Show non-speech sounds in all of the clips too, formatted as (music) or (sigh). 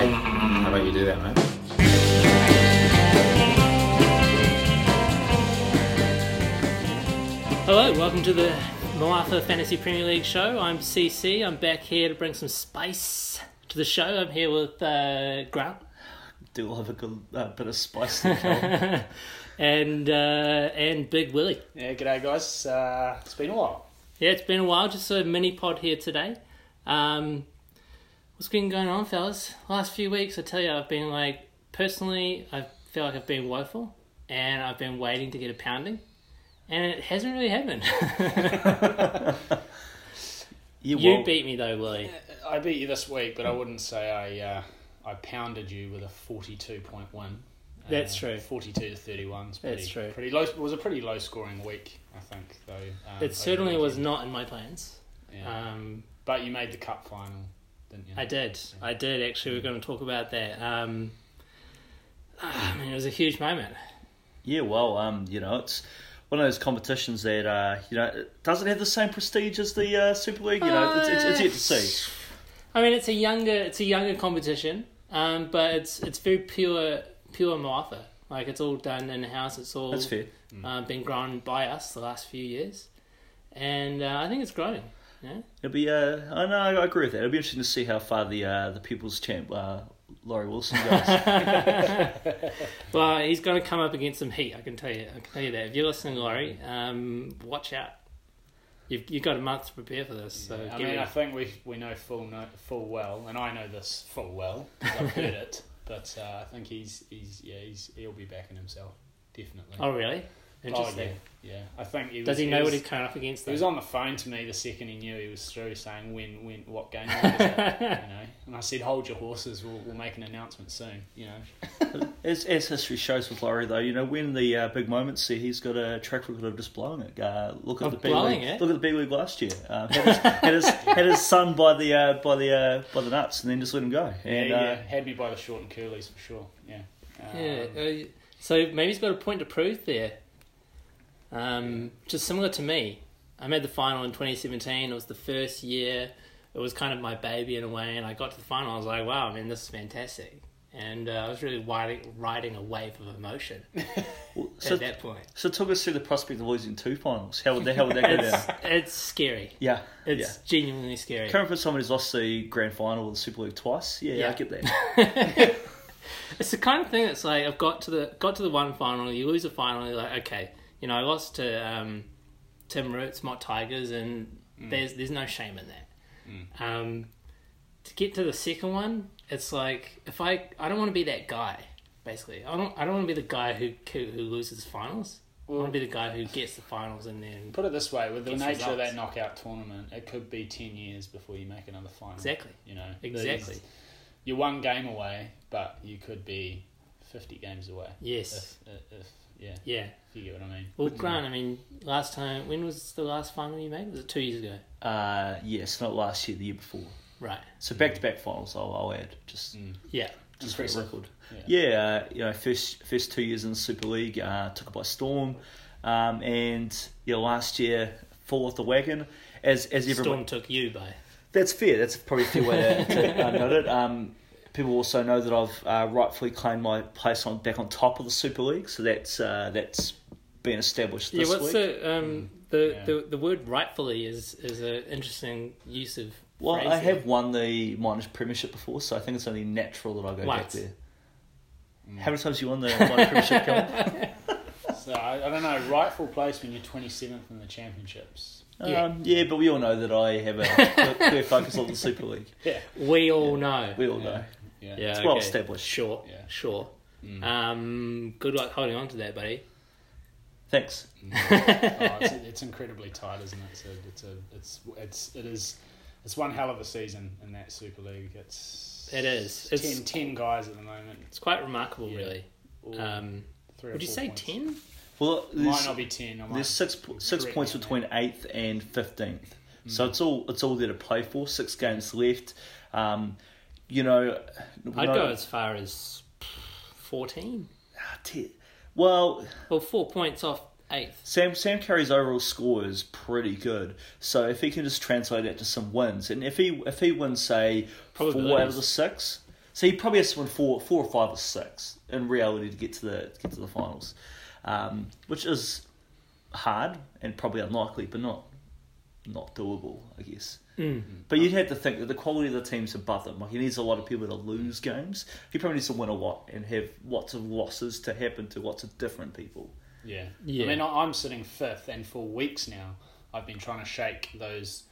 Hey, how about you do that, mate? Hello, welcome to the Moafa Fantasy Premier League show. I'm CC. I'm back here to bring some spice to the show. I'm here with uh, Grant do love a good uh, bit of spice. in the film. and uh, and Big Willie. Yeah, g'day guys. Uh, it's been a while. Yeah, it's been a while. Just a mini pod here today. Um, what's been going on, fellas? Last few weeks, I tell you, I've been like personally, I feel like I've been woeful, and I've been waiting to get a pounding, and it hasn't really happened. (laughs) You well, beat me though, Willie. I beat you this week, but I wouldn't say I uh, I pounded you with a forty-two point one. That's true. Forty-two to thirty-one. That's true. Pretty low. It was a pretty low-scoring week, I think, though. Um, It certainly was not in my plans. Yeah. Um, but you made the cup final, didn't you? I did. I did actually. We're going to talk about that. Um, I mean, it was a huge moment. yeah, well, um, you know, it's one of those competitions that uh, you know it doesn't have the same prestige as the uh, Super League. You know, it's, it's, it's yet to see. I mean, it's a younger, it's a younger competition, um, but it's it's very pure, pure Moafa. Like it's all done in house. It's all That's fair. uh, been grown by us the last few years, and uh, I think it's growing. Yeah, It'll be. Uh, I know. I agree with that. It'll be interesting to see how far the uh, the People's Champ, uh, Laurie Wilson goes. (laughs) well, he's going to come up against some heat. I can tell you. I can tell you that. If you're listening, Laurie, um, watch out. You've you've got a month to prepare for this. So I get mean, I think we we know full know, full well, and I know this full well. I've heard (laughs) it. But uh, I think he's he's yeah he's he'll be backing himself definitely. oh really? Oh, Interesting. yeah, yeah. I think he was, Does he know was, what he's coming up against? He was on the phone to me the second he knew he was through, saying when, when, what game (laughs) was you know, and I said, hold your horses. We'll, we'll make an announcement soon. You know, (laughs) as, as history shows with Laurie, though, you know, when the uh, big moments see, he's got a track record of just blowing it. Uh, look at Of the big league. it? Look at the big league last year. Uh, had, his, had, his, (laughs) had his son by the uh, by the uh, by the nuts, and then just let him go. And yeah, uh, yeah, had me by the short and curlies for sure. Yeah, um, Yeah. Uh, so maybe he's got a point to prove there. Um, just similar to me. I made the final in 2017. It was the first year. It was kind of my baby in a way, and I got to the final. I was like, "Wow, I mean, this is fantastic!" And uh, I was really riding, riding a wave of emotion (laughs) well, so, at that point. so talk us through the prospect of losing two finals. How would that, how would that go It's, down? it's scary. Yeah, It's genuinely scary. Coming from someone who's lost the grand final of the Super League twice, yeah, Yeah. I get that. (laughs) It's the kind of thing that's like I've got to the got to the one final, you lose a final, you're like, okay, you know, I lost to um, Tim Roots, Mott Tigers, and there's there's no shame in that. Um, to get to the second one, it's like if I I don't want to be that guy. Basically, I don't I don't want to be the guy who who, who loses finals. I want to be the guy who gets the finals and then Put it this way: with the Gets nature of that knockout tournament, it could be ten years before you make another final. exactly You know, exactly You're one game away, but you could be fifty games away. yes If, if, if yeah, yeah. if you get what I mean. Well, Grant, I mean, last time when was the last final you made? Was it two years ago? Uh, yes, not last year, the year before. Right. So back to back finals, I'll, I'll add just Mm. Yeah. just for the record. Yeah. Yeah, uh, you know, first first two years in the Super League, uh, took it by storm, um, and you know, last year fall off the wagon. As as everyone, Storm took you by. that's fair. That's probably a fair way to, to (laughs) uh, note it. Um, people also know that I've uh, rightfully claimed my place on back on top of the Super League, so that's uh, that's been established Yeah. What's week. the um the, Yeah. the the word rightfully is is an interesting use of. well, I there. have won the minors premiership before, so I think it's only natural that I go back there. Mm. How many times have you won the minors premiership? Colin? (laughs) So I, I don't know. Rightful place when you're twenty seventh in the championships. Yeah. Um, yeah, but we all know that I have a (laughs) clear, clear focus on the Super League. Yeah. We all know. We all Yeah. know. Yeah. Yeah. It's well okay. established. Sure. Yeah. Sure. Mm. Um. Good luck holding on to that, buddy. Thanks. (laughs) oh, it's, it's incredibly tight, isn't it? It's a, it's a, it's, it's, it is, it's one hell of a season in that Super League. It's It is. Ten, It's- 10 guys at the moment. It's quite remarkable, Yeah. really. All Um. three Would you say points. ten? Well, Might there's, not be ten. I might there's six six points between that. eighth and fifteenth, Mm. so it's all it's all there to play for. Six games left. Um, you know, I'd no- go as far as fourteen. Ah, Well, Well, four points off eighth. Sam Sam Curry's overall score is pretty good. So if he can just translate that to some wins, and if he if he wins say four out of the six, So he probably has to win four, four or five or six in reality to get to the to get to the finals, um, which is hard and probably unlikely, but not not doable, I guess. Mm. But you'd have to think that the quality of the team's above them. Like he needs a lot of people to lose games. He probably needs to win a lot and have lots of losses to happen to lots of different people. Yeah. Yeah. I mean, I- I'm sitting fifth, and for weeks now, I've been trying to shake those,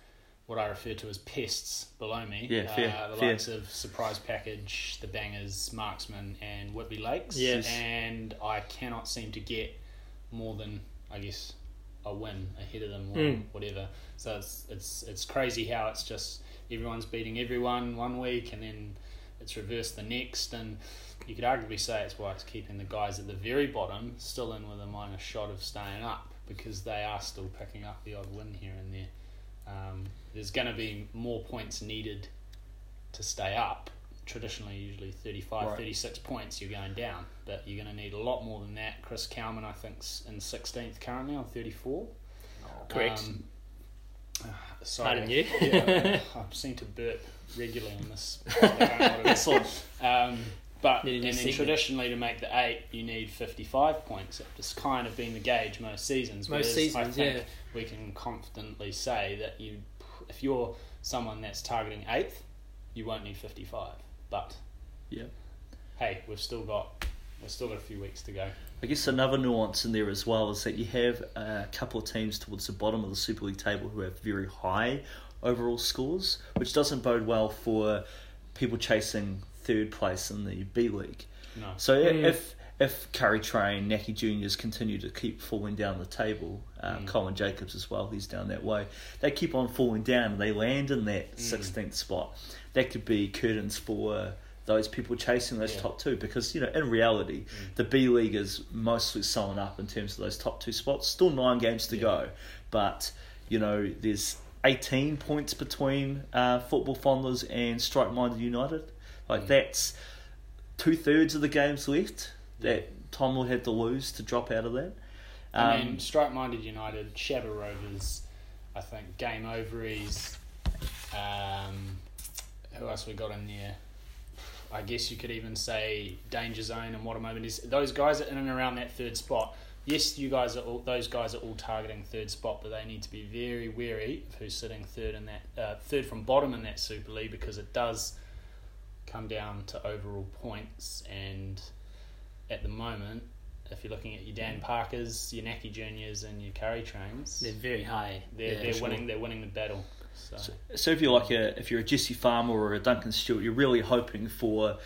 what I refer to as pests below me. Yeah, fair, Uh, the fair. likes of Surprise Package, The Bangers, Marksman, and Whitby Lakes. Yes. And I cannot seem to get more than, I guess, a win ahead of them or Mm. whatever. So it's, it's, it's crazy how it's just everyone's beating everyone one week, and then it's reversed the next. And you could arguably say it's why it's keeping the guys at the very bottom still in with a minor shot of staying up because they are still picking up the odd win here and there. Um, there's going to be more points needed to stay up. Traditionally, usually 35, Right. 36 points, you're going down. But you're going to need a lot more than that. Chris Cowman, I think's in 16th currently on 34. Correct. Um, (sighs) (sighs) sorry. Pardon you. (laughs) yeah, (laughs) I seem to burp regularly on this. I don't know what it is. Um, but and then segment. traditionally to make the eight, you need fifty-five points. It's kind of been the gauge most seasons. Most whereas seasons, I think yeah. we can confidently say that you, if you're someone that's targeting eighth, you won't need fifty-five. But Yeah. hey, we've still got we've still got a few weeks to go. I guess another nuance in there as well is that you have a couple of teams towards the bottom of the Super League table who have very high overall scores, which doesn't bode well for people chasing third place in the B League. No, So Mm. if if Curry Train, Naki Juniors continue to keep falling down the table, um, Mm. Colin Jacobs as well, he's down that way. They keep on falling down and they land in that Mm. sixteenth spot. That could be curtains for those people chasing those Yeah. top two because you know in reality Mm. the B League is mostly sewn up in terms of those top two spots. Still nine games to Yeah. go, but you know there's 18 points between uh, Football Fondlers and Strike Minded United. Like Mm. that's two thirds of the games left that Tom will have to lose to drop out of that. I Um, mean, Strike Minded United, Shabba Rovers, I think Game Ovaries. Um, who else we got in there? I guess you could even say Danger Zone and What a Moment is. Those guys are in and around that third spot. Yes, you guys are all, those guys are all targeting third spot, but they need to be very wary of who's sitting third in that uh, third from bottom in that Super League because it does come down to overall points. And at the moment, if you're looking at your Dan Parkers, your Naki Juniors, and your Curry Trains, They're very high. they're, Yeah, they're sure. winning. They're winning the battle. So, So, so if you're like a if you're a Jesse Farmer or a Duncan Stewart, you're really hoping for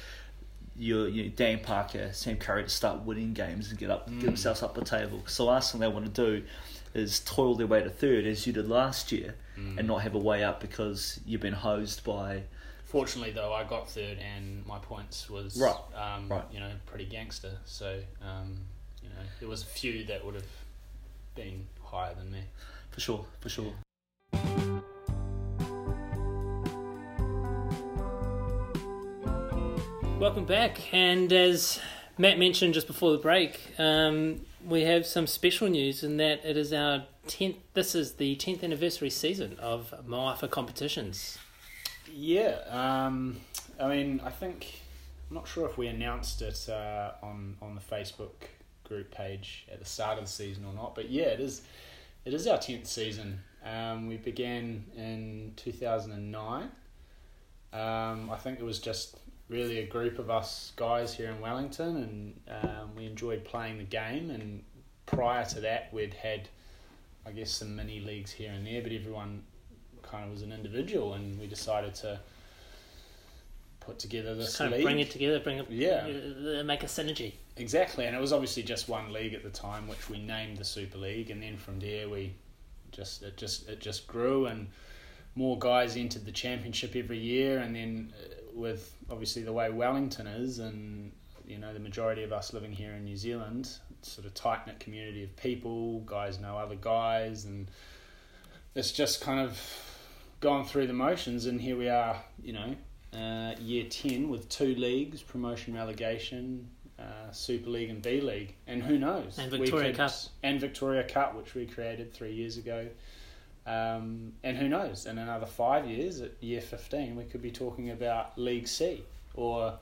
your, your Dan Parker, Sam Curry to start winning games and get up get Mm. themselves up the table. Because the last thing they want to do is toil their way to third as you did last year mm. and not have a way up because you've been hosed by fortunately though, I got third, and my points was Right, um, right. you know pretty gangster. So um, you know there was a few that would have been higher than me. for sure, for sure. Welcome back, and as Matt mentioned just before the break, um, we have some special news in that it is our tenth. This is the tenth anniversary season of Moafa competitions. Yeah, um, I mean, I think I'm not sure if we announced it uh, on on the Facebook group page at the start of the season or not, but yeah, it is. It is our tenth season. Um, we began in two thousand and nine. Um, I think it was just really a group of us guys here in Wellington, and um, we enjoyed playing the game. And prior to that, we'd had, I guess, some mini leagues here and there, but everyone kind of was an individual, and we decided to put together this Just kind of bring it together, bring it, Yeah. uh, make a synergy. Exactly, and it was obviously just one league at the time, which we named the Super League, and then from there we just it just it just grew, and more guys entered the championship every year, and then uh, with obviously the way Wellington is, and you know the majority of us living here in New Zealand, sort of tight knit community of people, guys know other guys, and it's just kind of gone through the motions, and here we are, you know, uh, year 10 with two leagues promotion relegation uh, super league and b league. And who knows? And Victoria could- Cup. and victoria cup which we created three years ago. Um, and who knows? In another five years at year 15 we could be talking about league c or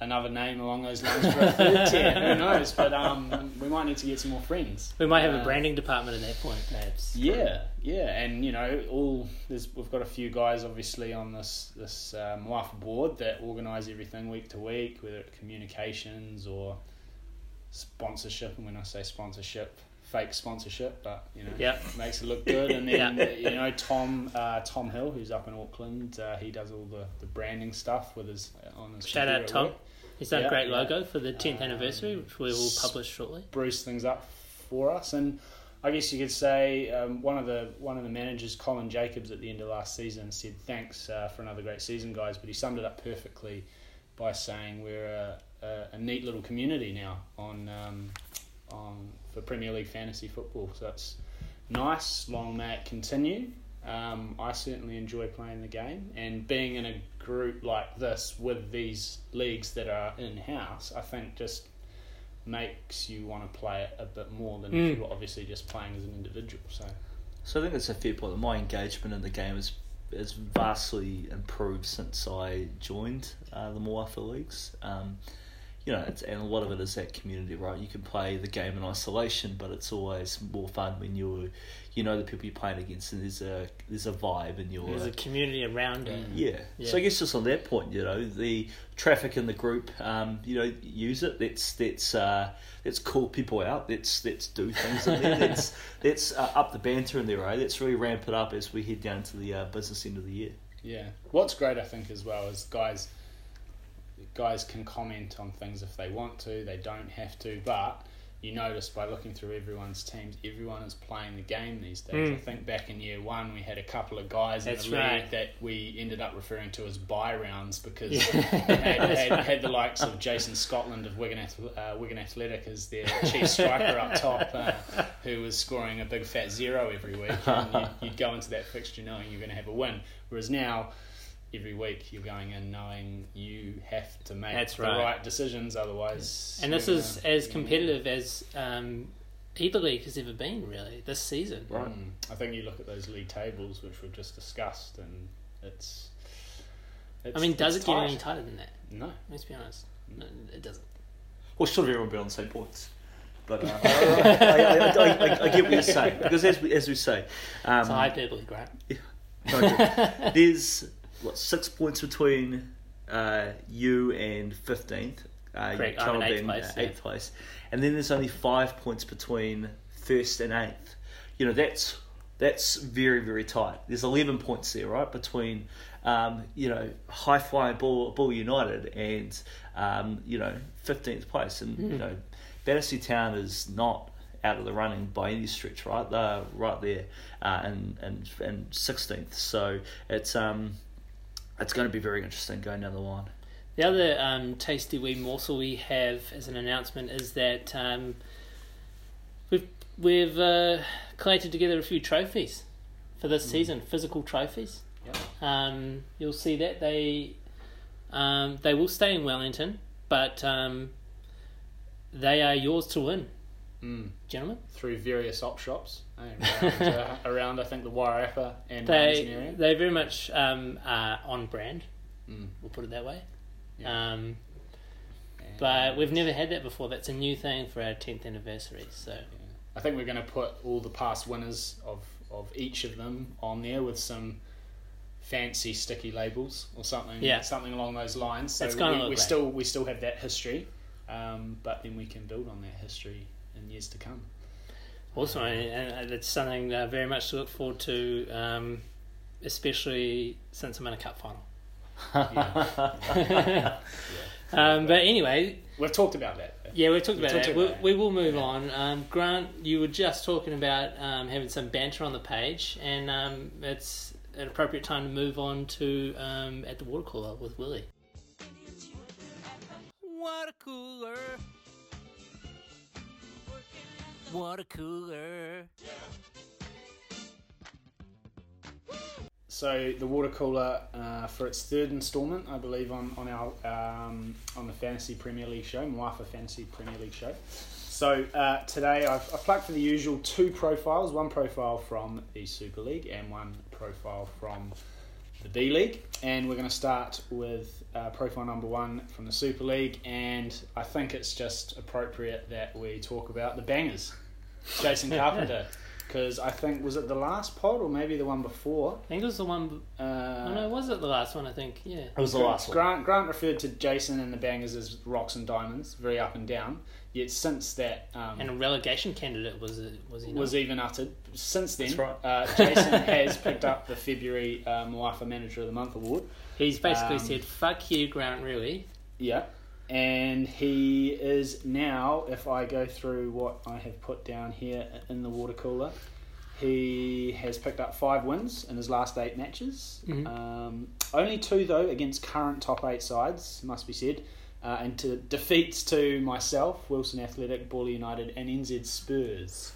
another name along those lines for a third (laughs) tier. Who knows? But um, we might need to get some more friends. We might have a Uh, branding department at that point, perhaps. Yeah, yeah, and you know, all there's we've got a few guys obviously on this this um, Moafa board that organise everything week to week, whether it's communications or sponsorship. And when I say sponsorship, fake sponsorship, but you know, Yep. makes it look good. And (laughs) then Yeah. you know, Tom uh, Tom Hill, who's up in Auckland, uh, he does all the, the branding stuff with his on his Shout out Tom. work. He's done Yeah, a great yeah. logo for the 10th anniversary, Um, which we will publish shortly. Bruce things up for us. And I guess you could say um, one of the one of the managers, Colin Jacobs, at the end of last season said thanks uh, for another great season, guys. But he summed it up perfectly by saying we're a, a, a neat little community now on um, on for Premier League fantasy football. So it's nice. Long may it continue. Um, I certainly enjoy playing the game and being in a group like this with these leagues that are in house. I think just makes you want to play it a bit more than if Mm. you were obviously just playing as an individual. So So I think it's a fair point. My engagement in the game is is vastly improved since I joined uh, the Moafa leagues. Um, you know, it's, and a lot of it is that community, right? You can play the game in isolation, but it's always more fun when you you know the people you're playing against, and there's a there's a vibe in your There's a community around it. yeah. Yeah. So I guess just on that point, you know, the traffic in the group, um, you know, use it. Let's let's uh, let's call people out. Let's let's do things in there. let's let's (laughs) uh, up the banter in there, right? Let's really ramp it up as we head down to the uh, business end of the year. yeah, what's great I think as well is guys guys can comment on things if they want to. They don't have to, but you notice by looking through everyone's teams, everyone is playing the game these days. Mm. I think back in year one, we had a couple of guys That's in the league right. that we ended up referring to as buy rounds because Yeah. they had, (laughs) had, right. had the likes of Jason Scotland of Wigan, uh, Wigan Athletic as their chief (laughs) striker up top, uh, who was scoring a big fat zero every week. And (laughs) you'd, you'd go into that fixture knowing you're going to have a win. Whereas now, every week you're going in knowing you have to make That's the right. right decisions, otherwise. And this you're is gonna- as you're gonna- competitive as um, either league has ever been, really, this season. Right. Mm. I think you look at those league tables, which we've just discussed, and it's. it's I mean, does it's it get tight. any tighter than that? No. Let's be honest. No, it doesn't. Well, should have everyone be on the same points? But uh, (laughs) I, I, I, I, I, I get what you're saying because as we, as we say, um, It's a hyperbole, Grant. no, there's what six points between uh, you and fifteenth. Uh, Correct, I'm in eighth being, place, uh, yeah. eighth place, and then there's only five points between first and eighth. You know that's that's very very tight. There's eleven points there, right, between um, you know high flying Bull, Bull United and um, you know fifteenth place, and Hmm. you know Battersea Town is not out of the running by any stretch, right? They're right there, uh, and and and sixteenth. So it's um, it's going to be very interesting going down the line. The other um, tasty wee morsel we have as an announcement is that um, we've we've uh, collated together a few trophies for this season, physical trophies. Yep. Um, you'll see that they um, they will stay in Wellington, but um, they are yours to win, Mm. gentlemen. Through various op shops eh, around, uh, (laughs) around, I think, the Wairarapa and They area. they very much um, are on brand. Mm. We'll put it that way. Yeah. Um, but we've never had that before. That's a new thing for our tenth anniversary. So Yeah. I think we're going to put all the past winners of, of each of them on there with some fancy sticky labels or something. Yeah. something along those lines. So It's we, we still we still have that history, um, but then we can build on that history in years to come. awesome, and, and it's something uh, very much to look forward to, um, especially since I'm in a cup final. Yeah. (laughs) Um, but anyway, We've talked about that. yeah, we've talked We about talked that. about we, we will move Yeah. on. Um, Grant, you were just talking about um, having some banter on the page, and um, it's an appropriate time to move on to um, at the water cooler with Willie. Water cooler. Water cooler. So the water cooler uh, for its third instalment, I believe, on on our um, on the Fantasy Premier League show, Moafa Fantasy Premier League show. So uh, today I've, I've plucked for the usual two profiles: one profile from the Super League and one profile from the B League, and we're going to start with uh, profile number one from the Super League, and I think it's just appropriate that we talk about the bangers, Jason (laughs) Carpenter, because I think was it the last pod or maybe the one before? I think it was the one. Uh, oh no, was it the last one? I think yeah. It was the last one. Grant Grant referred to Jason and the bangers as rocks and diamonds, very up and down. Yet since that um, And a relegation candidate was it? Was he? Not? was even uttered. Since then, That's right. uh, Jason (laughs) has picked up the February uh, Moafa Manager of the Month award. He's basically um, said, "Fuck you, Grant." Really? Yeah. And he is now, if I go through what I have put down here in the water cooler, he has picked up five wins in his last eight matches. Mhm. Um, only two, though, against current top eight sides, must be said. Uh, and to defeats to myself, Wilson Athletic, Borley United, and NZ Spurs.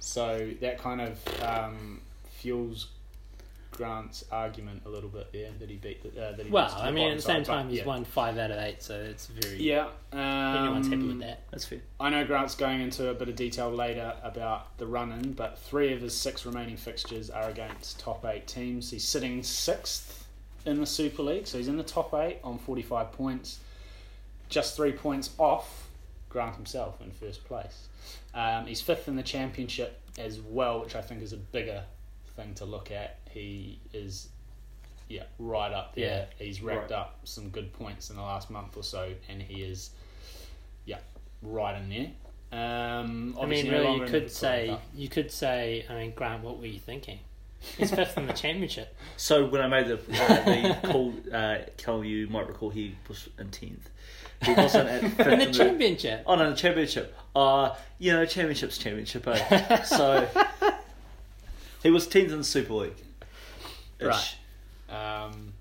So that kind of um, fuels Grant's argument a little bit there that he beat the, uh, that he Well, I mean, at the same side, but time, he's yeah. won five out of eight, so it's very. Yeah, um, Anyone's happy with that. That's fair. I know Grant's going into a bit of detail later about the run in, but three of his six remaining fixtures are against top eight teams. He's sitting sixth in the Super League, so he's in the top eight on 45 points, just three points off Grant himself in first place. Um, he's fifth in the Championship as well, which I think is a bigger thing to look at. He is. Yeah, right up there. He's racked Right. up some good points in the last month or so, and he is yeah, right in there. Um, I obviously mean, really, longer you could say, Cup. you could say, I mean, Grant, what were you thinking? He's fifth in the championship. (laughs) So when I made the, uh, the call, uh, Cal, you might recall he was in tenth. He wasn't at (laughs) fifth In the championship. Oh no, the championship. Uh you know, championship's championship. Eh? (laughs) so he was tenth in the Super League. Right. Um,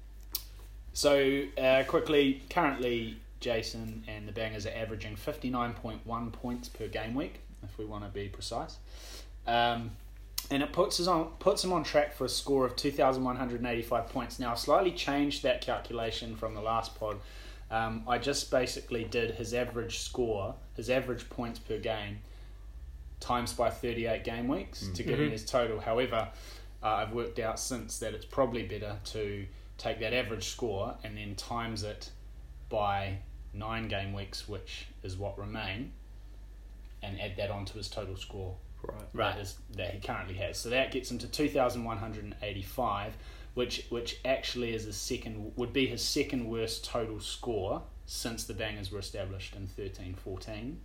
so uh, quickly, currently Jason and the Bangers are averaging fifty nine point one points per game week, if we want to be precise. Um, and it puts us on puts him on track for a score of two thousand one hundred eighty five points. Now, I slightly changed that calculation from the last pod. Um, I just basically did his average score, his average points per game, times by thirty eight game weeks to get him Mhm. his total. However, uh, I've worked out since that it's probably better to take that average score and then times it by nine game weeks, which is what remain, and add that onto his total score Right. Right. that, is, that he currently has. So that gets him to two thousand one hundred and eighty-five, which which actually is his second would be his second worst total score since the Bangers were established in thirteen fourteen.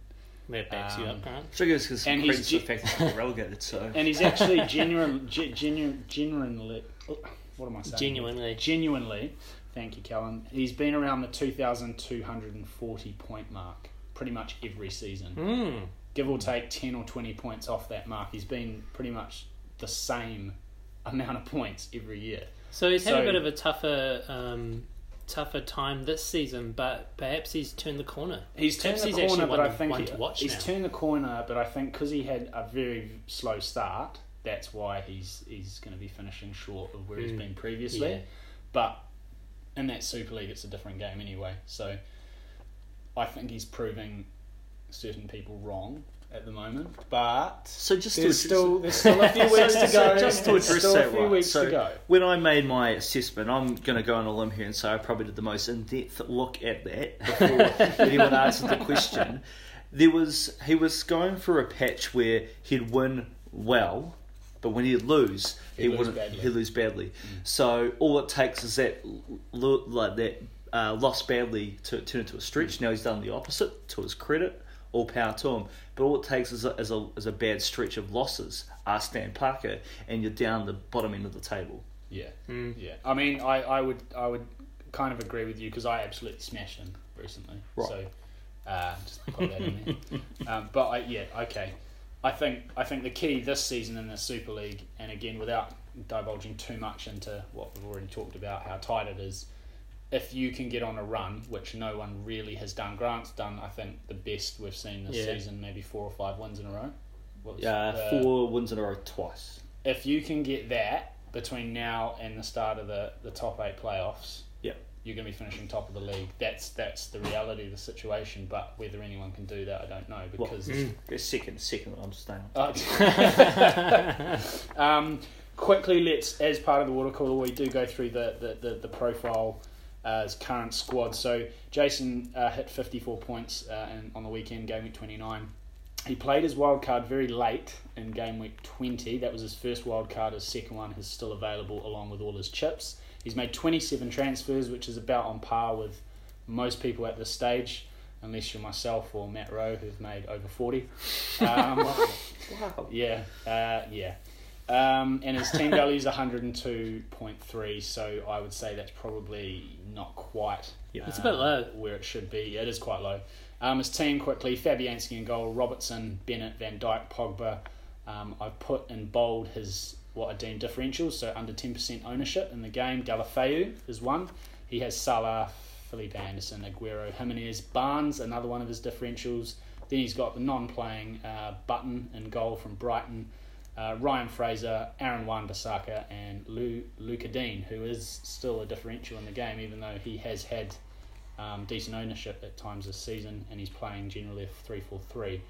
That backs you Um, up, Grant. Which I guess because And credits he's the fact that he got relegated. So (laughs) And he's actually genuine, ge- genuine, genuinely. What am I saying? Genuinely. Genuinely. Thank you, Callum. He's been around the 2,240 point mark pretty much every season. Mm. Give or take 10 or 20 points off that mark. He's been pretty much the same amount of points every year. So he's had So- a bit of a tougher, um, tougher time this season, but perhaps he's turned the corner. He's turned the he's corner, but I think he- he's now. turned the corner. But I think because he had a very slow start, that's why he's he's going to be finishing short of where he's mm. been previously. Yeah. But in that Super League, it's a different game anyway. So I think he's proving certain people wrong at the moment. But so just there's still there's still a few (laughs) weeks to So go. just to address still that a few right. weeks so to go. when I made my assessment, I'm going to go on a limb here and say I probably did the most in-depth look at that before (laughs) anyone answered the question. There was he was going for a patch where he'd win well, but when he'd lose, He'd he lose wouldn't. badly. Mm. He'd lose badly. So all it takes is that like that uh, lost badly to turn into a stretch. Now he's done the opposite. To his credit, all power to him. But all it takes is a, is a, is a bad stretch of losses. Ask Stan Parker, and you're down the bottom end of the table. Yeah, Mm. yeah. I mean, I, I would I would kind of agree with you because I absolutely smashed him recently. Right. So uh, just put that in there. (laughs) Um, but I, yeah, okay. I think I think the key this season in the Super League, and again without divulging too much into what we've already talked about, how tight it is. If you can get on a run, which no one really has done, Grant's done. I think the best we've seen this Yeah. season, maybe four or five wins in a row. What's Uh, four wins in a row twice. if you can get that between now and the start of the, the top eight playoffs, Yeah. you're going to be finishing top of the league. That's that's the reality of the situation. But whether anyone can do that, I don't know Well, because. Mm. They're second, second. I'm staying. Uh, (laughs) (laughs) um, quickly, let's as part of the water cooler, we do go through the the the, the profile. Uh, his current squad. So Jason uh, hit 54 points uh, in, on the weekend, game week 29. He played his wild card very late in game week 20. That was his first wild card. His second one is still available along with all his chips. He's made 27 transfers, which is about on par with most people at this stage, unless you're myself or Matt Rowe, who've made over 40. (laughs) Um, Wow. yeah, uh, yeah. Um, and his team (laughs) value is 102.3, so I would say that's probably not quite Yeah. It's a bit low. where it should be. It is quite low. Um, his team quickly Fabianski in goal, Robertson, Bennett, Van Dijk, Pogba. Um, I've put in bold his what I deem differentials, so under 10% ownership in the game. Deulofeu is one. He has Salah, Felipe Anderson, Aguero, Jimenez, Barnes, another one of his differentials. Then he's got the non-playing uh, Button in goal from Brighton, uh, Ryan Fraser, Aaron Wan-Bissaka, and Lou Lucas Digne, who is still a differential in the game, even though he has had um, decent ownership at times this season, and he's playing generally a three-four-three.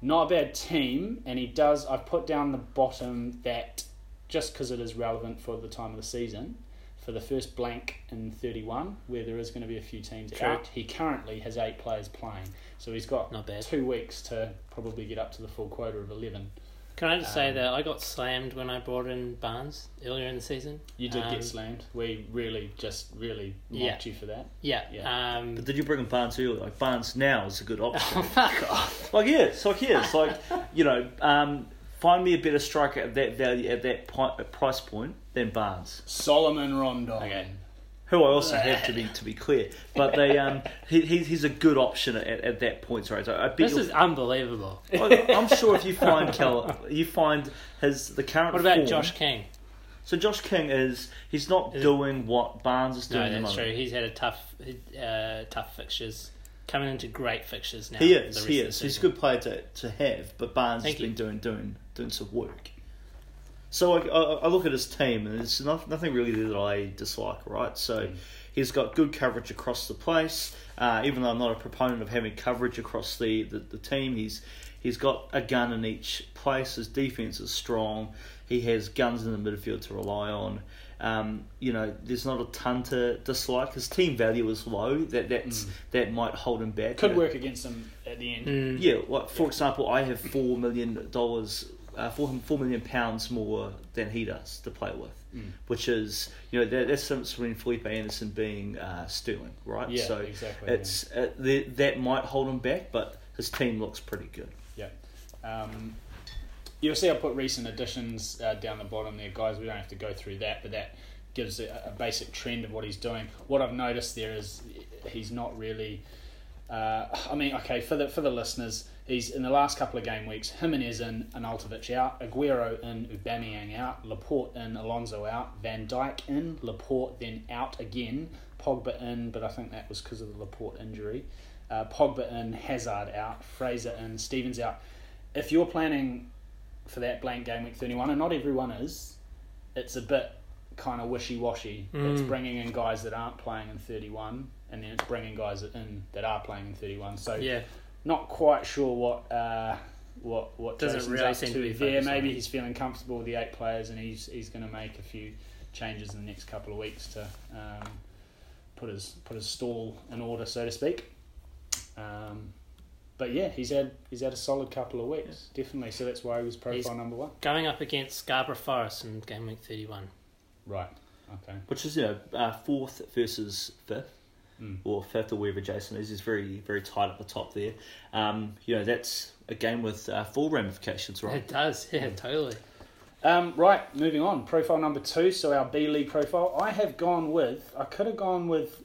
Not a bad team, and he does. I've put down the bottom that just because it is relevant for the time of the season, for the first blank in 31, where there is going to be a few teams True. out, he currently has eight players playing. So he's got Not bad. two weeks to probably get up to the full quota of 11. Can I just say Um, that I got slammed when I brought in Barnes earlier in the season? You did Um, get slammed. We really just really mocked Yeah. you for that. Yeah. Yeah. Um, But did you bring in Barnes earlier? Like Barnes now is a good option. oh, fuck off. like yeah, it's like yeah, it's like you know, um, find me a better striker at that value at that pi- price point than Barnes, Salomon Rondon. Okay. Who I also have to be to be clear. But they um, he, he he's a good option at, at that point. Right, so I bet This is unbelievable. I- I'm sure if you find Cal, you find his the current. What about form- Josh King? So Josh King is he's not Is- doing what Barnes is doing. No, the that's true. He's had a tough, uh, tough fixtures. Coming into great fixtures now. He is. rest He is. He's a good player to, to have, but Barnes Thank has been doing doing doing some work. So I, I, I look at his team, and there's not, nothing really that I dislike. Right, so Mm. he's got good coverage across the place. Uh, even though I'm not a proponent of having coverage across the, the, the team, he's he's got a gun in each place. His defense is strong. He has guns in the midfield to rely on. Um, you know, there's not a ton to dislike. His team value is low. That that's that might hold him back. Mm. Could You know, work against him at the end. Mm. yeah, like for example, I have four million dollars, uh, four four million pounds more than he does to play with, Mm. which is you know that, that's difference between Felipe Anderson being uh, Sterling, right? Yeah, so exactly, It's uh, the, that might hold him back, but his team looks pretty good. Yeah. Um, you'll see I put recent additions uh, down the bottom there, guys. We don't have to go through that, but that gives a, a basic trend of what he's doing. What I've noticed there is he's not really. Uh, I mean, okay, for the for the listeners, he's in the last couple of game weeks. Jimenez in, Arnautovic out, Aguero in, Aubameyang out, Laporte in, Alonso out, Van Dijk in, Laporte then out again, Pogba in, but I think that was because of the Laporte injury. Uh, Pogba in, Hazard out, Fraser in, Stevens out. If you're planning for that blank game week 31, and not everyone is, it's a bit kind of wishy washy. It's Mm. bringing in guys that aren't playing in 31, and then it's bringing guys in that are playing in 31. So Yeah. Not quite sure what uh, what what Doesn't Jason's really up seem to, to be there. Maybe he's feeling comfortable with the eight players, and he's he's going to make a few changes in the next couple of weeks to um, put his put his stall in order, so to speak. Um, but yeah, he's had he's had a solid couple of weeks, definitely. So that's why he was profile He's- number one. Going up against Scarborough Forest in game week 31. Right. Okay. Which is you know uh, fourth versus fifth. Mm. Or fifth or wherever Jason is, is very very tight at the top there. Um, you know that's a game with uh, full ramifications, right? It does, yeah, totally. Um, right, moving on. Profile number two, so our B League profile. I have gone with, I could have gone with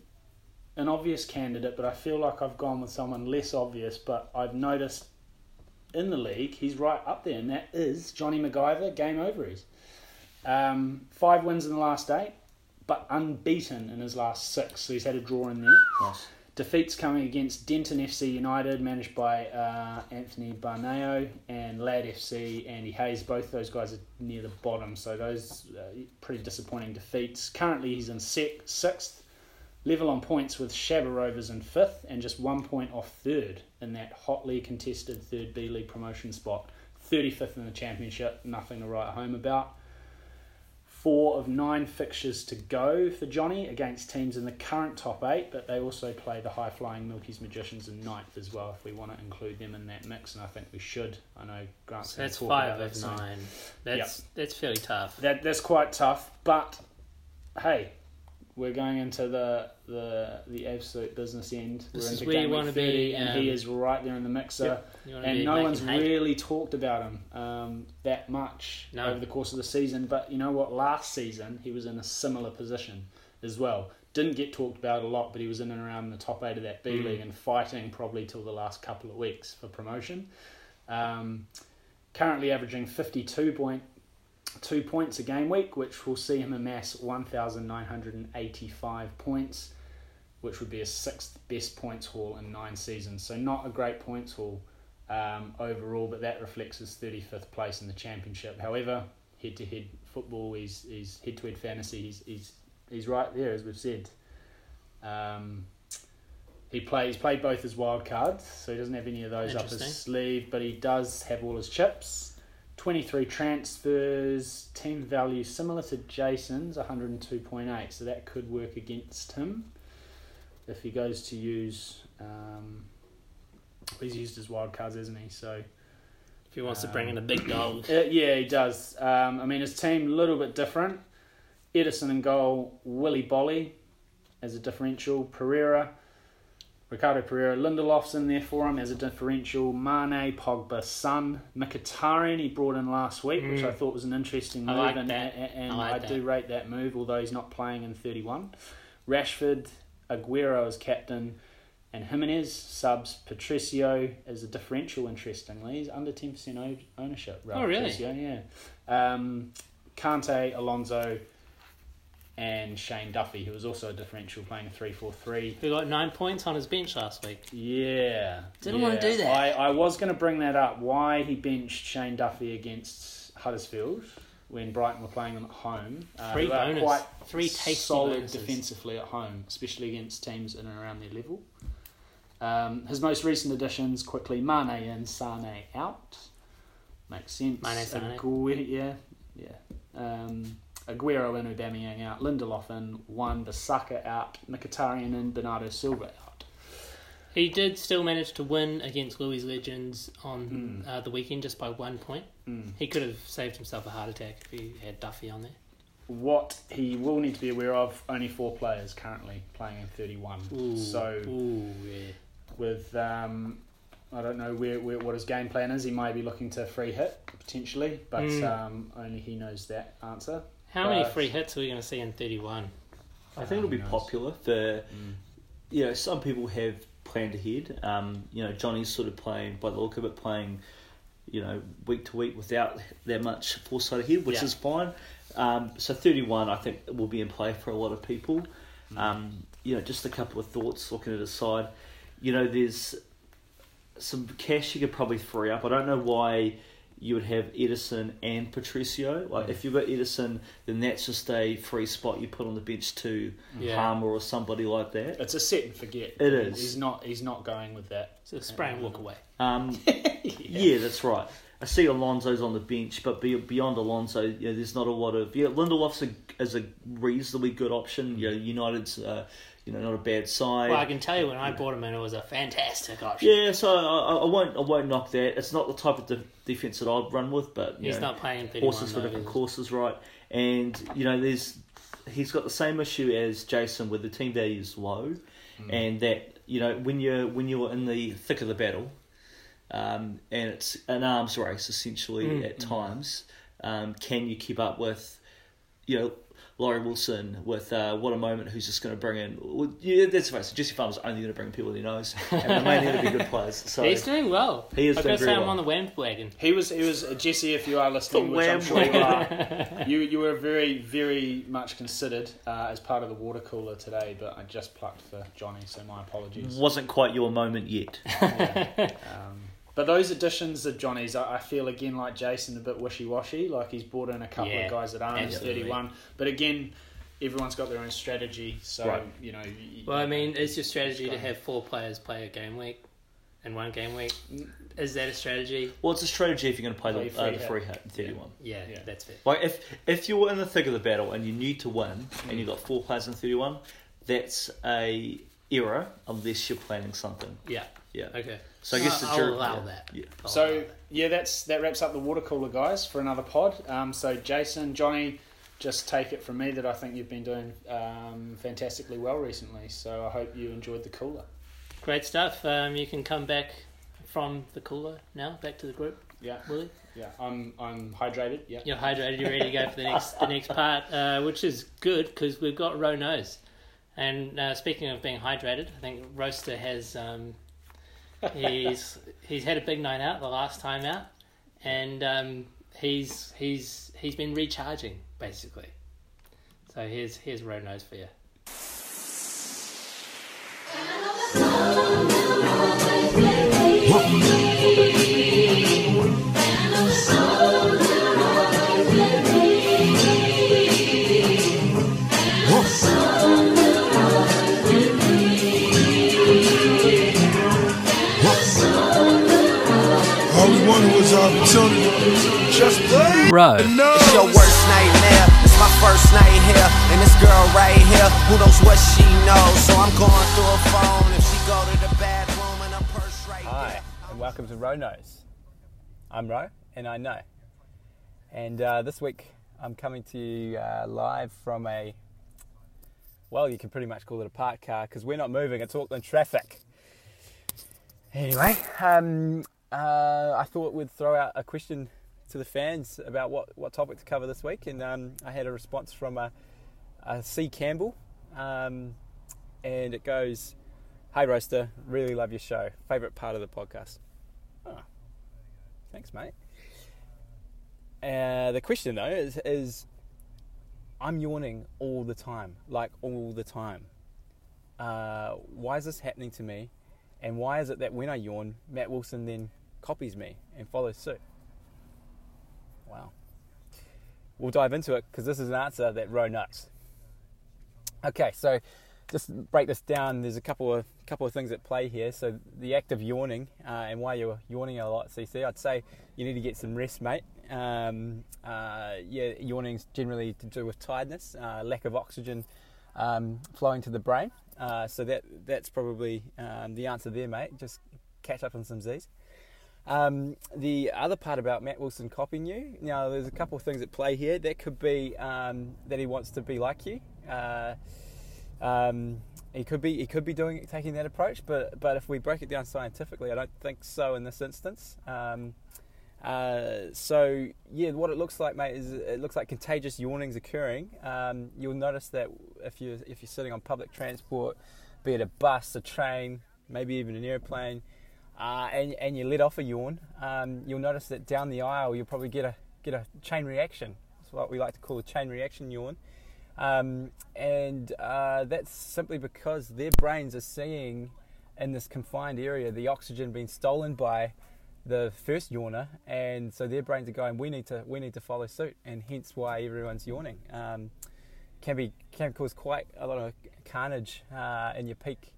an obvious candidate, but I feel like I've gone with someone less obvious, but I've noticed in the league he's right up there, and that is Johnny MacGyver, game overers. Um, five wins in the last eight, but unbeaten in his last six, so he's had a draw in there. Nice. Defeats coming against Denton FC United, managed by uh, Anthony Barneo, and Lad FC Andy Hayes. Both those guys are near the bottom, so those uh, pretty disappointing defeats. Currently, he's in sec- sixth, level on points with Shabba Rovers in fifth, and just one point off third in that hotly contested third B League promotion spot. 35th in the championship, nothing to write home about. Four of nine fixtures to go for Johnny against teams in the current top eight, but they also play the high flying Milky's Magicians in ninth as well, if we want to include them in that mix, and I think we should. I know Grant's So that's five of that soon. nine. That's that's fairly tough. That that's quite tough, but hey, we're going into the the the absolute business end. This we're is where you wanna 30, be, and he um, is right there in the mixer. Wanna And no one's really talked about him um, that much No. over the course of the season. But you know what? Last season he was in a similar position as well. Didn't get talked about a lot, but he was in and around the top eight of that B Mm. league and fighting probably till the last couple of weeks for promotion. Um, currently averaging fifty-two point two points a game week, which will see him amass 1,985 points, which would be a sixth best points haul in nine seasons. So, not a great points haul um, overall, but that reflects his 35th place in the championship. However, head to head football, he's, he's head to head fantasy, he's, he's, he's right there, as we've said. Um, he plays played both his wild cards, so he doesn't have any of those up his sleeve, but he does have all his chips. 23 transfers, team value similar to Jason's, 102.8, so that could work against him if he goes to use. Um, he's used his wild cards, hasn't he? So If he wants to bring in a big dog. (clears throat) uh, yeah, he does. Um, I mean, his team a little bit different. Ederson in goal, Willy Boly as a differential, Pereira, Ricardo Pereira, Lindelof's in there for him as a differential, Mane, Pogba, Son, Mkhitaryan he brought in last week, which Mm. I thought was an interesting move, like and, and, I I, do rate that move, although he's not playing in 31. Rashford, Aguero as captain, and Jimenez subs Patricio as a differential. Interestingly, he's under ten percent ownership. Raul Oh, really? Patricio, yeah. Um, Kante, Alonso, and Shane Duffy, who was also a differential, playing three four three. Who got nine points on his bench last week. Yeah, Didn't yeah. wanna do that. I, I was going to bring that up. Why he benched Shane Duffy against Huddersfield when Brighton were playing them at home. Uh, Three who are bonus. quite Three tasty solid bonuses. defensively at home, especially against teams in and around their level. Um, his most recent additions quickly Mane and Sane out. Makes sense. Mane, Sane. Aguero, yeah, yeah. Um, Aguero and Aubameyang out. Lindelof in one. Basaka out. Mkhitaryan and Bernardo Silva out. He did still manage to win against Louis Legends on Mm. uh, the weekend just by one point. Mm. He could have saved himself a heart attack if he had Duffy on there. What he will need to be aware of: only four players currently playing in thirty-one. Ooh, So ooh, yeah. with um, I don't know where, where what his game plan is. He may be looking to free hit potentially, but Mm. um, only he knows that answer. How many free hits are we going to see in 31? I think it'll be knows? popular for you know some people have planned ahead. Um, you know Johnny's sort of playing by the look of it, playing you know week to week without that much foresight ahead, which Yeah. is fine. Um, so thirty one, I think, will be in play for a lot of people. Mm. Um, you know, just a couple of thoughts looking at aside. You know, there's some cash you could probably free up. I don't know why you would have Ederson and Patricio. Like, Mm. if you've got Ederson, then that's just a free spot you put on the bench to Yeah. Palmer or somebody like that. It's a set and forget. It is. He's not. He's not going with that. So spray and walk away. Um, (laughs) yeah. that's right. I see Alonso's on the bench, but beyond Alonso, you know, there's not a lot of. Yeah, Lindelof's a, is a reasonably good option. You know, United's, uh, you know, not a bad side. Well, I can tell you when I bought him in, it was a fantastic option. Yeah, so I, I won't I won't knock that. It's not the type of de- defense that I'd run with, but you He's know, not playing horses for different courses, right? And you know, there's he's got the same issue as Jason, where the team value is low, and that you know when you're when you're in the thick of the battle, um, and it's an arms race essentially Mm. at times. Um, can you keep up with, you know? Laurie Wilson with uh, What a Moment, who's just going to bring in. Well, yeah, that's right. So Jesse Farmer's only going to bring people he knows, and they're mainly going to be good players. So He's doing well. He is I've doing got to very say I'm well. on the bandwagon. He was. He was. Jesse, if you are listening, The which I'm sure you are, you you were very very much considered uh, as part of the water cooler today, but I just plucked for Johnny, so my apologies. wasn't quite your moment yet. Yeah. (laughs) Um, but those additions of Johnny's, I, I feel again like Jason, a bit wishy washy. Like he's brought in a couple Yeah, of guys that aren't absolutely. 31. But again, everyone's got their own strategy. So, Right. you know. y- Well, I mean, it's your strategy to have four players play a game week. in one game week. Is that a strategy? Well, it's a strategy if you're going to play Play the, uh, free the free hit in 31. Yeah, Yeah. that's fair. Like if if you're in the thick of the battle and you need to win and you've got four players in 31, that's a error unless you're planning something. Yeah. Yeah. Okay. So I guess the I'll jur- allow yeah. that. Yeah. I'll allow So that. yeah, that's that wraps up the water cooler guys for another pod. Um, so Jason, Johnny, just take it from me that I think you've been doing um, fantastically well recently. So I hope you enjoyed the cooler. great stuff. Um, you can come back from the cooler now, back to the group, Yeah, Willie. yeah. I'm I'm hydrated. Yeah. You're hydrated. You're ready to go for the next the next part, uh, which is good because we've got row nose. And uh, speaking of being hydrated, I think Roaster has um, he's he's had a big night out the last time out, and um, he's he's he's been recharging basically. So here's here's row nose for you. Row. No. It's your worst nightmare. It's my first night here, and this girl right here, who knows what she knows? So I'm going through her phone. If she go to the bathroom and her purse right Hi, there. and welcome to Ro Knows. I'm Ro, and I know. And uh, this week, I'm coming to you uh, live from a, well, you can pretty much call it a parked car because we're not moving. It's Auckland traffic. Anyway, um, uh, I thought we'd throw out a question to the fans about what, what topic to cover this week, and um, I had a response from a, a C Campbell, um, and it goes, "Hey Roaster, really love your show. Favorite part of the podcast." Oh, thanks, mate. Uh, the question though is, is, I'm yawning all the time, like all the time. Uh, why is this happening to me? And why is it that when I yawn, Matt Wilson then copies me and follows suit? Wow. We'll dive into it because this is an answer that Ro knows. Okay, so just break this down. There's a couple of couple of things at play here. So the act of yawning uh, and why you're yawning a lot, CC. I'd say you need to get some rest, mate. Um, uh, yeah, yawning's generally to do with tiredness, uh, lack of oxygen um, flowing to the brain. Uh, so that that's probably um, the answer there, mate. Just catch up on some Z's. Um, the other part about Matt Wilson copying you, now there's a couple of things at play here. That could be um, that he wants to be like you. Uh, um, he could be he could be doing taking that approach, but but if we break it down scientifically, I don't think so in this instance. Um, uh, so yeah, what it looks like, mate, is it looks like contagious yawnings occurring. Um, you'll notice that if you if you're sitting on public transport, be it a bus, a train, maybe even an airplane, uh, and and you let off a yawn, um, you'll notice that down the aisle you'll probably get a get a chain reaction. That's what we like to call a chain reaction yawn. Um, and uh, that's simply because their brains are seeing in this confined area the oxygen being stolen by the first yawner, and so their brains are going, we need to we need to follow suit, and hence why everyone's yawning. Um, can be can cause quite a lot of carnage uh, in your peak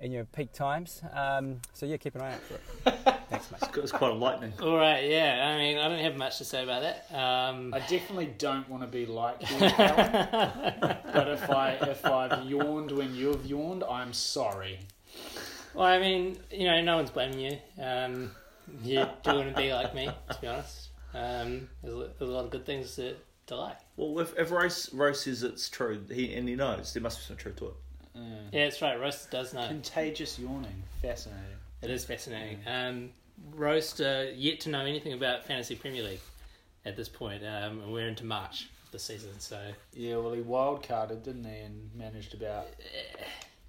in your peak times. Um, so yeah, keep an eye out for it. (laughs) Thanks, mate. It's quite a lightning. All right. Yeah. I mean, I don't have much to say about that. Um, I definitely don't want to be like you, (laughs) Alan. but if I if I've yawned when you've yawned, I'm sorry. Well, I mean, you know, no one's blaming you. Um, you do want to be like me, to be honest. Um, there's, a, there's a lot of good things to, to like. Well, if, if Rose, Rose says it's true, he and he knows, there must be some truth to it. Yeah, that's right. Roast does know. Contagious yawning, fascinating. It is fascinating. Um, Roast uh, yet to know anything about Fantasy Premier League at this point, um, and we're into March of the season. So Yeah, well, he wildcarded, didn't he, and managed about.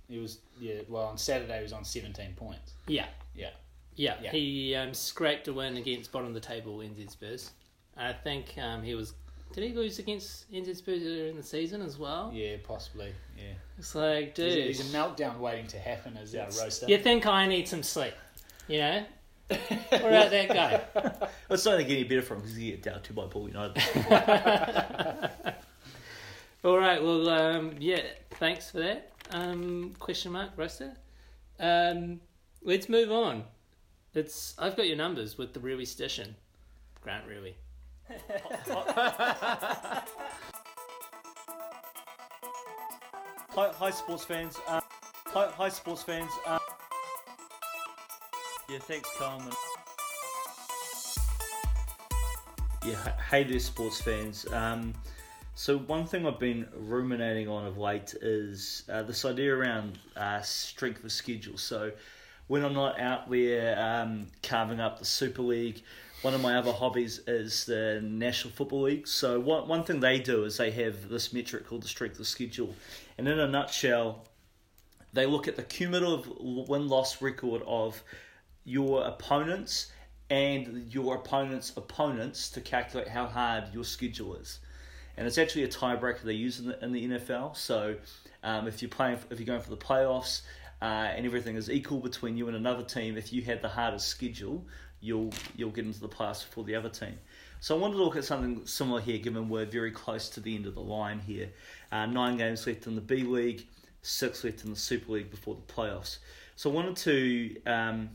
He was yeah. Well, on Saturday he was on 17 points. yeah, Yeah. yeah, Yeah. he um, scraped a win against bottom of the table NZ Spurs. I think um, he was. Did he lose against NZ Spurs earlier in the season as well? Yeah, possibly. Yeah. It's like, He's dude, a, he's a meltdown waiting to happen as our roaster. you think I need some sleep? You know, (laughs) what about that guy? It's not going to get any better for him because he get down two by Paul (laughs) United. All right. Well, um, yeah. Thanks for that. Um, question mark roaster. Um, let's move on It's I've got your numbers with the Rui station, Grant Rui. (laughs) Hi, hi sports fans. Um, hi, hi, sports fans. Um, yeah, thanks, Carmen. Yeah, hey there, sports fans. Um, so one thing I've been ruminating on of late is uh, this idea around uh, strength of schedule. So when I'm not out there um, carving up the Super League, one of my other hobbies is the National Football League. So one one thing they do is they have this metric called the strength of schedule, and in a nutshell, they look at the cumulative win loss record of your opponents and your opponent's opponents to calculate how hard your schedule is. And it's actually a tiebreaker they use in the, in the NFL. So um, if you're playing, if you're going for the playoffs uh, and everything is equal between you and another team, if you had the hardest schedule, you'll you'll get into the playoffs before the other team. So I wanted to look at something similar here, given we're very close to the end of the line here. Uh, nine games left in the B League, six left in the Super League before the playoffs. So I wanted to um,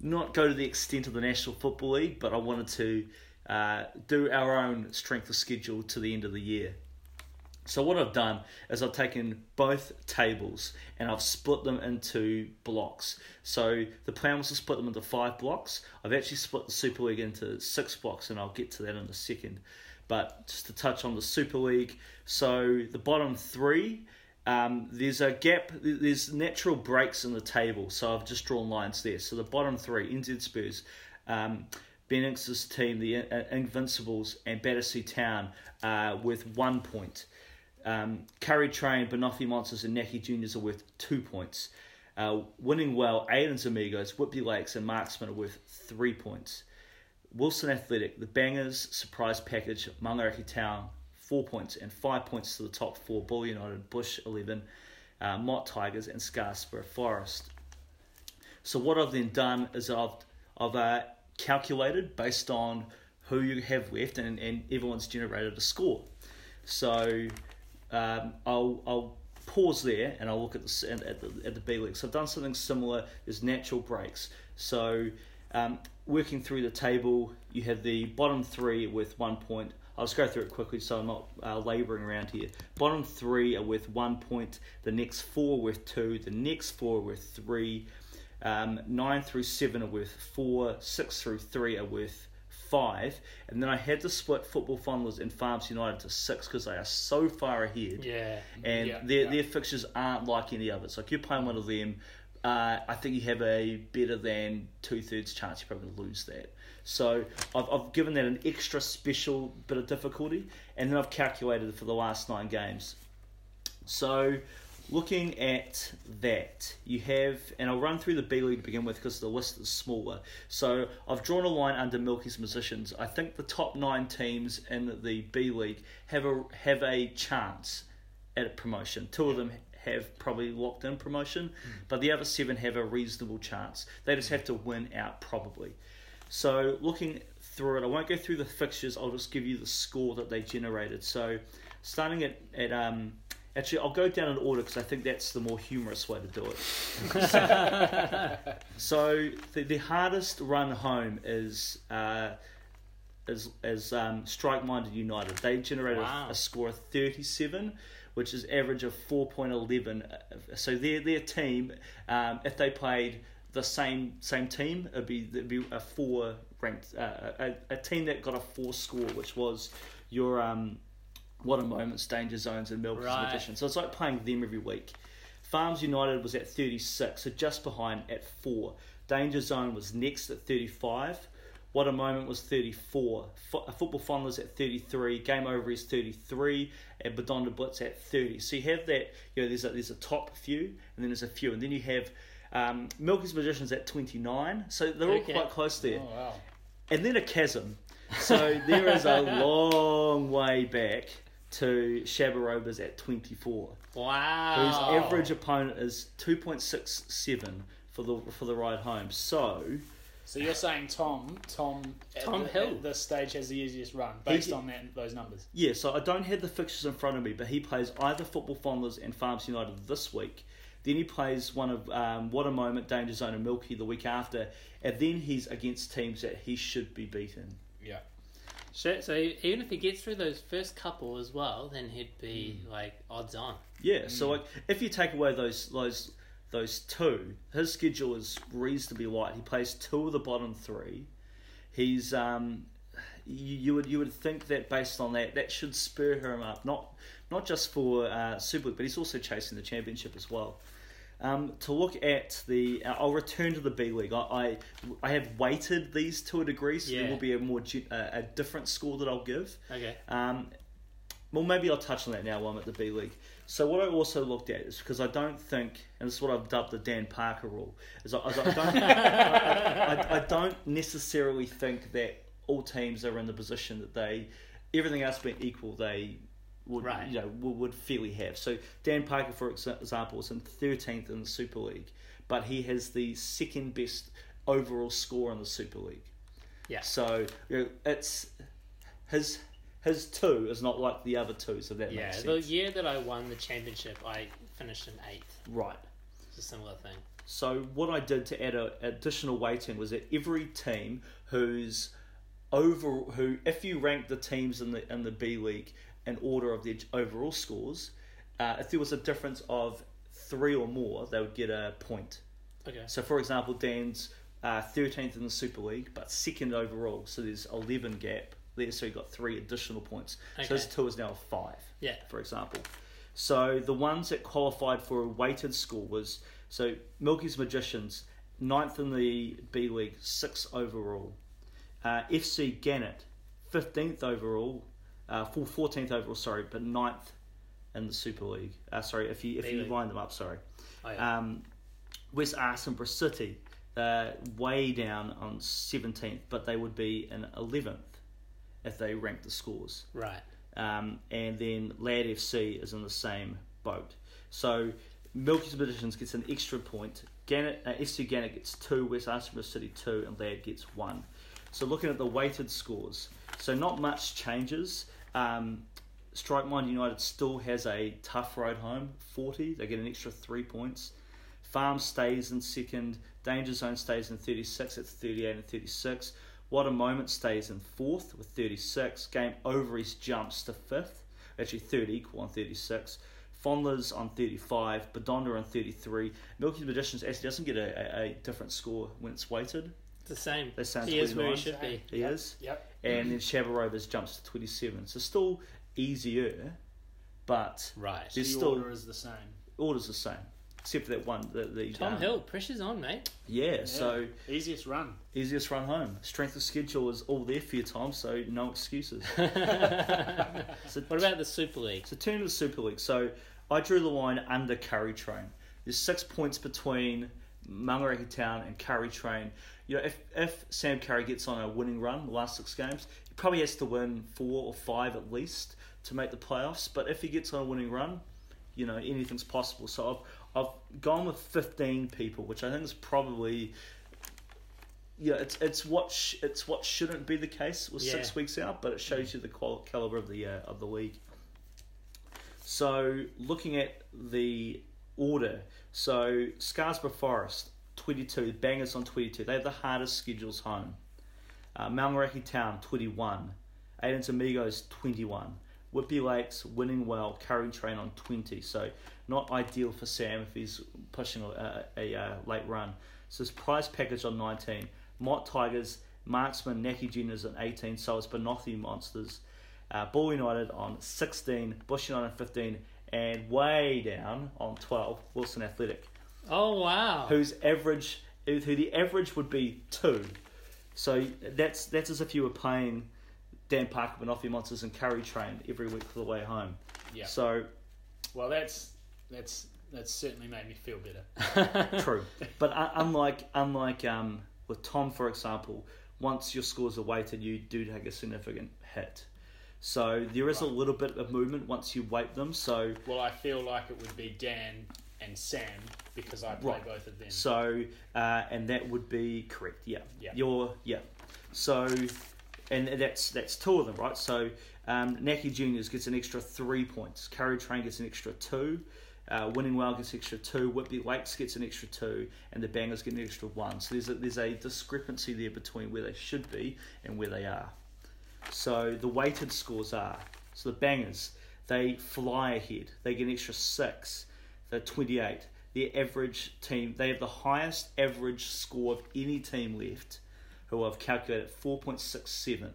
not go to the extent of the National Football League, but I wanted to uh, do our own strength of schedule to the end of the year. So what I've done is I've taken both tables and I've split them into blocks. So the plan was to split them into five blocks. I've actually split the Super League into six blocks, and I'll get to that in a second. But just to touch on the Super League, so the bottom three, um, there's a gap. There's natural breaks in the table, so I've just drawn lines there. So the bottom three, NZ Spurs. Um, team, the Invincibles, and Battersea Town uh, with one point. Um, Curry Train, Banoffee Monsters, and Naki Juniors are worth two points. Uh, winning well, Aiden's Amigos, Whitby Lakes, and Marksman are worth three points. Wilson Athletic, the Bangers, Surprise Package, Maungaraki Town, four points, and five points to the top four Bull United, Bush 11, uh, Mott Tigers, and Scarsborough Forest. So, what I've then done is I've, I've uh, calculated based on who you have left, and, and everyone's generated a score. So, um, I'll, I'll pause there and I'll look at the at the, at the B League. I've done something similar. There's natural breaks. So um, working through the table, you have the bottom three with one point. I'll just go through it quickly so I'm not uh, labouring around here. Bottom three are with one point. The next four with two. The next four with three. Um, nine through seven are worth four. Six through three are worth five. And then I had to split Football Fondlers and Farms United to six because they are so far ahead. Yeah. And Yeah, their yeah. their fixtures aren't like any others. Like you're playing one of them, uh, I think you have a better than two thirds chance you're probably going to lose that. So I've, I've given that an extra special bit of difficulty, and then I've calculated for the last nine games. So looking at that, you have, and I'll run through the B League to begin with because the list is smaller. So I've drawn a line under Milky's positions. I think the top nine teams in the B League have a have a chance at a promotion. Two of them have probably locked in promotion, but the other seven have a reasonable chance. They just have to win out probably. So looking through it, I won't go through the fixtures. I'll just give you the score that they generated. So starting at at um, actually, I'll go down in order because I think that's the more humorous way to do it. (laughs) so the, the hardest run home is. Uh, is, is um, Strike Minded United. They generated Wow. a score of 37, which is average of 4.11. So their their team, um, if they played the same same team, it'd be it'd be a four ranked uh, a, a team that got a four score, which was your um, what a moments, danger zones, and Melbourne's Right. Magician. So it's like playing them every week. Farms United was at 36, so just behind at 4. Danger Zone was next at 35. What a Moment was 34. Fo- Football Fondlers at 33. Game Over is 33. And Badonda Blitz at 30. So you have that, you know, there's a, there's a top few, and then there's a few. And then you have um, Milky's Magicians at 29. So they're all quite close there Oh wow. and then a chasm. So there is a (laughs) long way back to Shabarobas at 24, Wow. whose average opponent is 2.67 for the for the ride home. So So you're saying Tom, Tom, Tom the, Hill. at this stage has the easiest run based He- on that those numbers. yeah, so I don't have the fixtures in front of me, but he plays either Football Fondlers and Farms United this week. Then he plays one of um, What a Moment, Danger Zone, and Milky the week after, and then he's against teams that he should be beaten. Yeah. So, so even if he gets through those first couple as well, then he'd be like odds on. Yeah, so like if you take away those those those two, his schedule is reasonably light. He plays two of the bottom three. He's um, you, you would you would think that based on that, that should spur him up, not not just for uh, Super League, but he's also chasing the championship as well. Um, to look at the, uh, I'll return to the B League. I, I I have weighted these to a degree, so there will be a more uh, a different score that I'll give. Okay. Um, well, maybe I'll touch on that now while I'm at the B League. So what I also looked at is because I don't think, and this is what I've dubbed the Dan Parker rule, is I, I don't, (laughs) I, I, I don't necessarily think that all teams are in the position that they, everything else being equal, they would Right. you know would, would fairly have. So Dan Parker, for example, is in thirteenth in the Super League, but he has the second best overall score in the Super League. Yeah. So you know, it's his his two is not like the other two, so that Yeah. makes The sense. year that I won the championship, I finished in eighth. Right. It's a similar thing. So what I did to add a additional weighting was that every team who's over who if you rank the teams in the in the B League in order of their overall scores, uh, if there was a difference of three or more, they would get a point. Okay. So, for example, Dan's uh, 13th in the Super League, but second overall. So there's 11 gap there. So he got three additional points. Okay. So his two is now a five. Yeah. For example. So the ones that qualified for a weighted score was so Milky's Magicians, ninth in the B League, six overall. Uh, FC Gannett, 15th overall, uh, full 14th overall, sorry, but ninth in the Super League. Uh, sorry, if you if you line them up, sorry. Oh, yeah. Um, West Arsenborough City, uh, way down on 17th, but they would be in 11th if they ranked the scores. right. Um, and then Lad FC is in the same boat. So Milky's Magicians gets an extra point. Gannett, uh, FC Gannett gets two, West Arsenborough City two, and Lad gets one. So looking at the weighted scores, so not much changes. Um, Strike Mind United still has a tough road home, 40. They get an extra three points. Farm stays in second. Danger Zone stays in 36. It's 38 and 36. What a Moment stays in fourth with 36. Game Over East jumps to fifth. Actually, third equal on 36. Fondler's on 35. Badonda on 33. Milky Magicians actually doesn't get a, a, a different score when it's weighted. It's the same. That sounds he is where he should be. He is. Yep. And then Shabarovas jumps to 27. So still easier, but Right. there's the still order is the same. order's the same. Except for that one, the, the Tom um, Hill, pressure's on, mate. Yeah, so easiest run. easiest run home. Strength of schedule is all there for you, Tom. So no excuses. (laughs) so, What about the Super League? so turn to the Super League. So I drew the line under Curry Train. There's six points between Maungaraki Town and Curry Train. You know, if if Sam Curry gets on a winning run the last six games, he probably has to win four or five at least to make the playoffs. But if he gets on a winning run, you know anything's possible. So I've I've gone with 15 people, which I think is probably yeah, it's it's what sh- it's what shouldn't be the case with six weeks out, but it shows you the qual- caliber of the uh, of the league. So looking at the order, so Scarsborough Forest 22, Bangers on 22. They have the hardest schedules home. Uh, Maungaraki Town 21, Aiden's Amigos 21, Whitby Lakes winning well, Curry Train on 20. So not ideal for Sam if he's pushing a, a, a late run. So his prize package on 19, Mott Tigers, Marksman, Naki Juniors on 18. So it's Banoffee Monsters. Uh, Bull United on 16, Bush United on 15, and way down on 12, Wilson Athletic Oh wow! whose average who the average would be two. So that's that's as if you were playing Dan Parker, Banoffee Monsters, and Curry Train every week for the way home. Yeah. So Well, that's that's that's certainly made me feel better. (laughs) true, but un- unlike unlike um, with Tom, for example, once your scores are weighted, you do take a significant hit. So there is a little bit of movement once you weight them. So Well, I feel like it would be Dan and Sam because I play Right. both of them. So, uh, and that would be correct. Yeah. Yeah. You're yeah. So, and that's that's two of them, right? So, um, Naki Juniors gets an extra three points. Curry Train gets an extra two. Uh, winning well gets extra two. Whitby Lakes gets an extra two, and the Bangers get an extra one. So there's a, there's a discrepancy there between where they should be and where they are. So the weighted scores are so the Bangers they fly ahead. They get an extra six. They're 28. Their average team they have the highest average score of any team left, who I've calculated 4.67.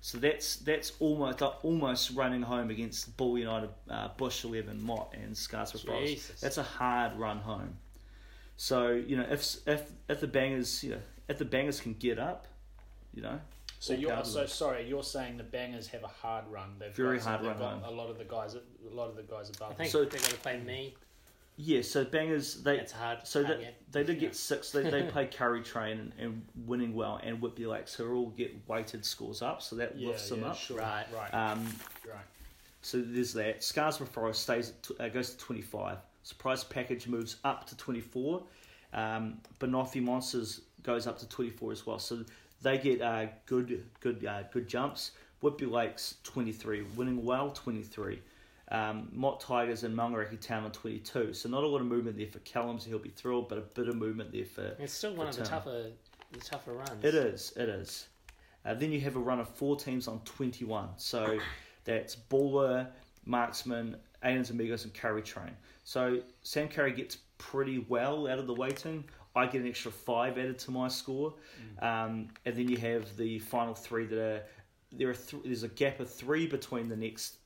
So that's that's almost like almost running home against Bull United, uh, Bush Eleven, Mott, and Scarsford Forest. Jesus. That's a hard run home. So you know if if if the bangers you know if the bangers can get up, you know. So you're power so sorry. You're saying the bangers have a hard run. They've Very got, hard they've run got home. A lot of the guys, a lot of the guys above. I think So- they're going to play me. Yeah. So bangers they It's hard. So hard that, they did get six. They, they (laughs) play Curry Train and, and winning well, and Whitby Lakes, who all get weighted scores up, so that yeah, lifts them yeah, up. Sure. Right. Right. Um, right. So there's that. Scarsford Forest stays at tw- uh, goes to 25. Surprise package moves up to 24. Um, Banoffee Monsters goes up to 24 as well. So they get uh, good good uh, good jumps. Whitby Lakes 23, winning well 23. Um, Mott Tigers and Maungaraki Town on 22. So not a lot of movement there for Callum, so he'll be thrilled, but a bit of movement there for. It's still one of the tougher, the tougher runs. It is, it is. Uh, then you have a run of four teams on 21. So that's Buller, Marksman, Aiden's Amigos, and Curry Train. So Sam Curry gets pretty well out of the waiting. I get an extra five added to my score. Um, and then you have the final three that are. There are th- there's a gap of three between the next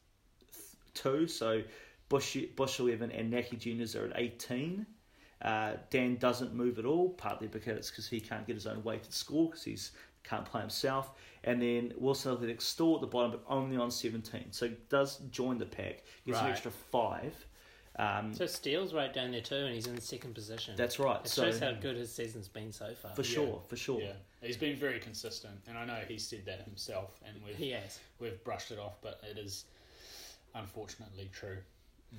two. So Bush, Bush 11 and Naki Juniors are at 18. Uh, Dan doesn't move at all, partly because because he can't get his own weighted score because he's can't play himself. And then Wilson Athletics still at the bottom, but only on 17. So does join the pack, gets an extra five. Um, So Steele's right down there too, and he's in second position. that's right. It so shows how good his season's been so far. for sure, for sure. Yeah, he's been very consistent, and I know he said that himself, and we've He has. we've brushed it off, but it is unfortunately true.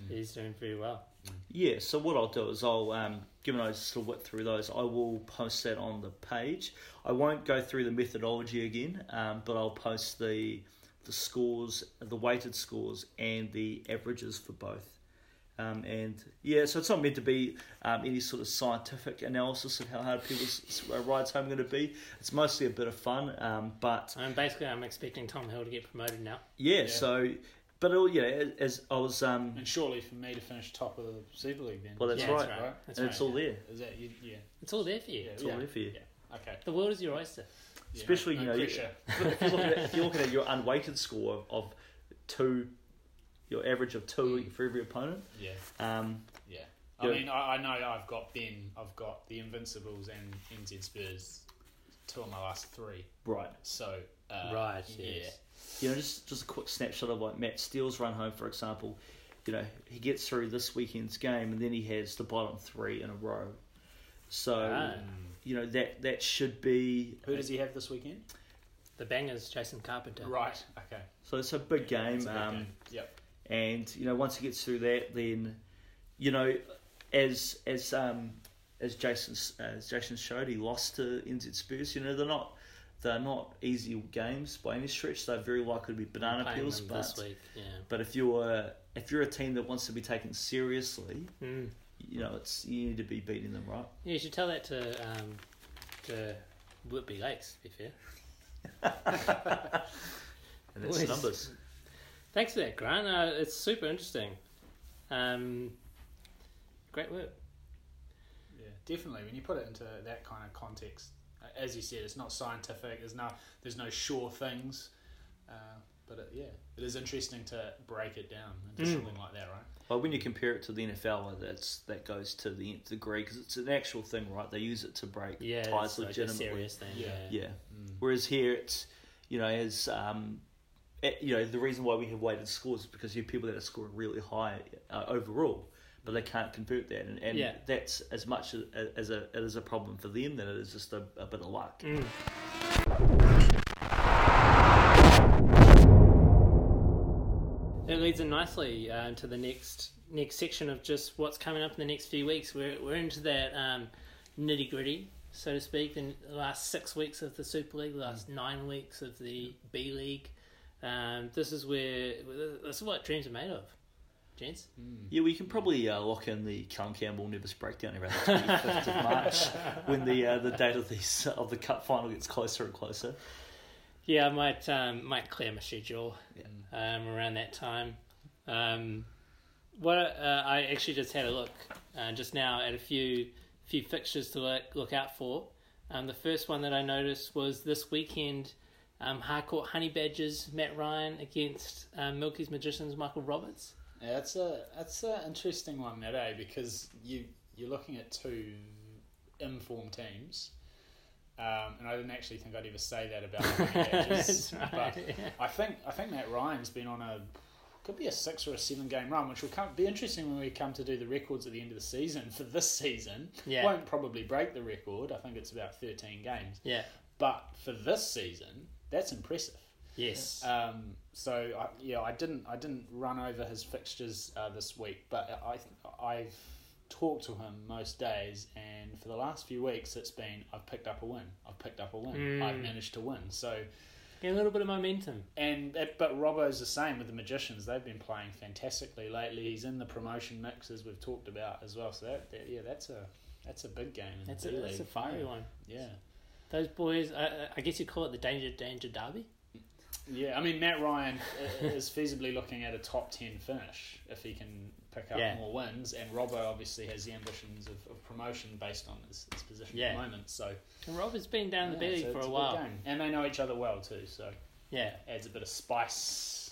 He's doing pretty well. Yeah, so what I'll do is I'll, um, given I just sort of went through those, I will post that on the page. I won't go through the methodology again, um, but I'll post the the scores, the weighted scores, and the averages for both. Um, and yeah, so it's not meant to be um, any sort of scientific analysis of how hard people's uh, rides home are going to be. It's mostly a bit of fun, um, but And basically, I'm expecting Tom Hill to get promoted now. yeah, Yeah. so. But uh, yeah, as I was, um, And surely for me to finish top of the Super League, then well, that's Yeah, right. that's right. That's and it's right, all there. Is that you? Yeah, It's all there for you. yeah, It's all there for you. Yeah. Okay. The world is your oyster. Yeah, Especially, no you know, you, (laughs) if, you're looking at, if you're looking at your unweighted score of, of two, your average of two for every opponent, Yeah, um, yeah. I mean, I, I know I've got Ben, I've got the Invincibles and NZ Spurs, two of my last three. right. So uh, Right, yeah, yes. You know, just just a quick snapshot of like Matt Steele's run home, for example. You know, he gets through this weekend's game, and then he has the bottom three in a row. So, Ah. you know that that should be. Who does he have this weekend? The bangers, Jason Carpenter. Right. Okay. So it's a big game. It's a big um, game. Yep. and you know once he gets through that, then you know as as um as Jason as Jason showed, he lost to NZ Spurs. You know they're not they're not easy games by any stretch. They're very likely to be banana peels, but this week. Yeah. but if you're if you're a team that wants to be taken seriously, Mm. you know it's you need to be beating them right. Yeah, you should tell that to um, to Whitby Lakes. To be fair. (laughs) And that's Boys. numbers. Thanks for that, Grant. Uh, it's super interesting. Um, great work. Yeah, definitely. When you put it into that kind of context, as you said, it's not scientific. There's no there's no sure things. Uh, but it, yeah, it is interesting to break it down into Mm. something like that, right? Well, when you compare it to the NFL, that's that goes to the nth degree because it's an actual thing, right? They use it to break Yeah, ties it's like a legitimately. serious thing. Yeah. Yeah. Yeah. Whereas here, it's you know, as um, you know, the reason why we have weighted scores is because you have people that are scoring really high uh, overall, but they can't convert that, and, and Yeah. that's as much as, as a it is a problem for them than it is just a, a bit of luck. Mm. It leads in nicely uh, into the next next section of just what's coming up in the next few weeks. We're we're into that um, nitty gritty, so to speak. The last six weeks of the Super League, the last nine weeks of the B League. Um, this is where this is what dreams are made of. Gents. Yeah, we can probably uh, lock in the Callum Campbell Nevis breakdown around the twenty fifth of March (laughs) when the uh, the date of these of the cup final gets closer and closer. Yeah, I might um, might clear my schedule Yeah. um, around that time. Um, what uh, I actually just had a look uh, just now at a few few fixtures to look, look out for. Um, the first one that I noticed was this weekend. Um, Harcourt Honey Badgers Matt Ryan against um, Milky's Magicians Michael Roberts. Yeah, that's a that's an interesting one, that eh? Because you you're looking at two informed teams, um, and I didn't actually think I'd ever say that about (laughs) the right, but yeah. I think I think Matt Ryan's been on a could be a six or a seven game run, which will come, be interesting when we come to do the records at the end of the season for this season. Yeah. Won't probably break the record. I think it's about thirteen games, Yeah. but for this season, that's impressive. Yes. Um, so I, yeah, I didn't I didn't run over his fixtures uh, this week, but I I've talked to him most days, and for the last few weeks, it's been I've picked up a win, I've picked up a win, Mm. I've managed to win. So Get a little bit of momentum. and but Robbo's the same with the Magicians. They've been playing fantastically lately. He's in the promotion mix as we've talked about as well. So that, that yeah, that's a that's a big game. In That's a, that's a fiery yeah. one. Yeah. Those boys, uh, I guess you call it the danger danger derby. Yeah, I mean Matt Ryan is feasibly looking at a top ten finish if he can pick up Yeah. more wins, and Robbo obviously has the ambitions of, of promotion based on his, his position Yeah. at the moment. So And Robert's been down in the yeah, B so for it's a while. game. and they know each other well too. So Yeah. adds a bit of spice.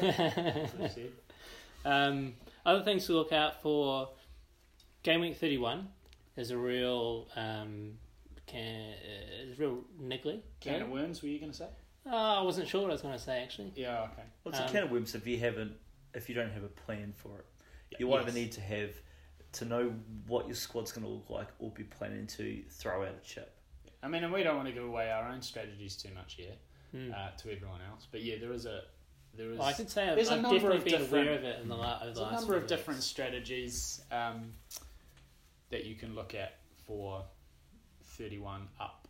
to it, (laughs) as said. Um, other things to look out for game week 31 is a real um, can, uh, is real niggly. Can of worms? Were you going to say? Oh, I wasn't sure what I was going to say actually. Yeah. Okay. Well, it's a Um, can of worms if you haven't if you don't have a plan for it. Yeah, You either yes. need to have to know what your squad's going to look like, or be planning to throw out a chip. I mean, and we don't want to give away our own strategies too much here Hmm. uh, to everyone else. But yeah, there is a there is. Well, I could say I've, there's a I've number definitely of been different- aware of it in the, la- over There's the a last number few of different strategies um, that you can look at for 31 up.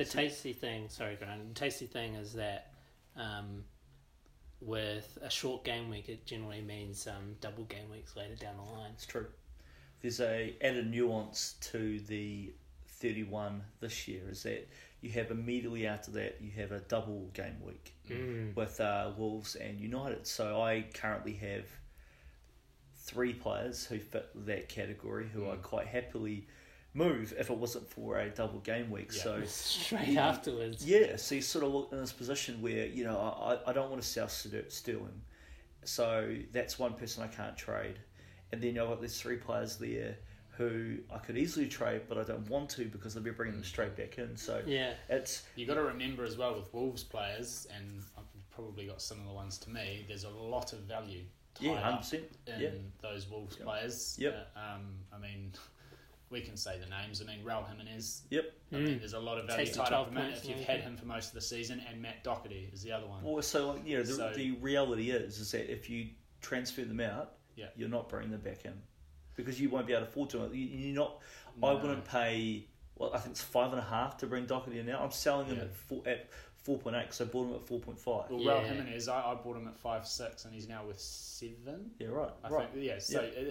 The tasty thing, sorry, Grant. The tasty thing is that um, with a short game week, it generally means um, double game weeks later down the line. It's true. There's a added nuance to the 31 this year is that you have immediately after that you have a double game week Mm. with uh, Wolves and United. So I currently have three players who fit that category who Mm. I quite happily move if it wasn't for a double game week. Yeah. So (laughs) Straight afterwards. yeah, so you sort of look in this position where you know I, I don't want to sell Ster- Sterling, so that's one person I can't trade, and then I've got these three players there who I could easily trade, but I don't want to because I'll be bringing them straight back in. So Yeah. it's you got to remember as well with Wolves players, and I've probably got similar ones to me, there's a lot of value tied yeah, hundred percent. in Yeah, those Wolves players. Yeah, um, I mean, (laughs) we can say the names. I mean, Raul Jimenez. yep. I mean, Mm. there's a lot of value Tasty tied 12 up in him points if you've and had him for most of the season, and Matt Doherty is the other one. Well, so like, you know, the, So- the reality is is that if you transfer them out, Yeah. you're not bringing them back in because you won't be able to afford to. You- You're not. I No. wouldn't pay. Well, I think it's five and a half to bring Doherty in now. I'm selling him Yeah. at four at four point eight because I bought him at four point five. Well, Yeah. Raul Jimenez, I, I bought him at five six, and he's now with seven. Yeah, right. I right. think, yeah. So, Yeah. uh,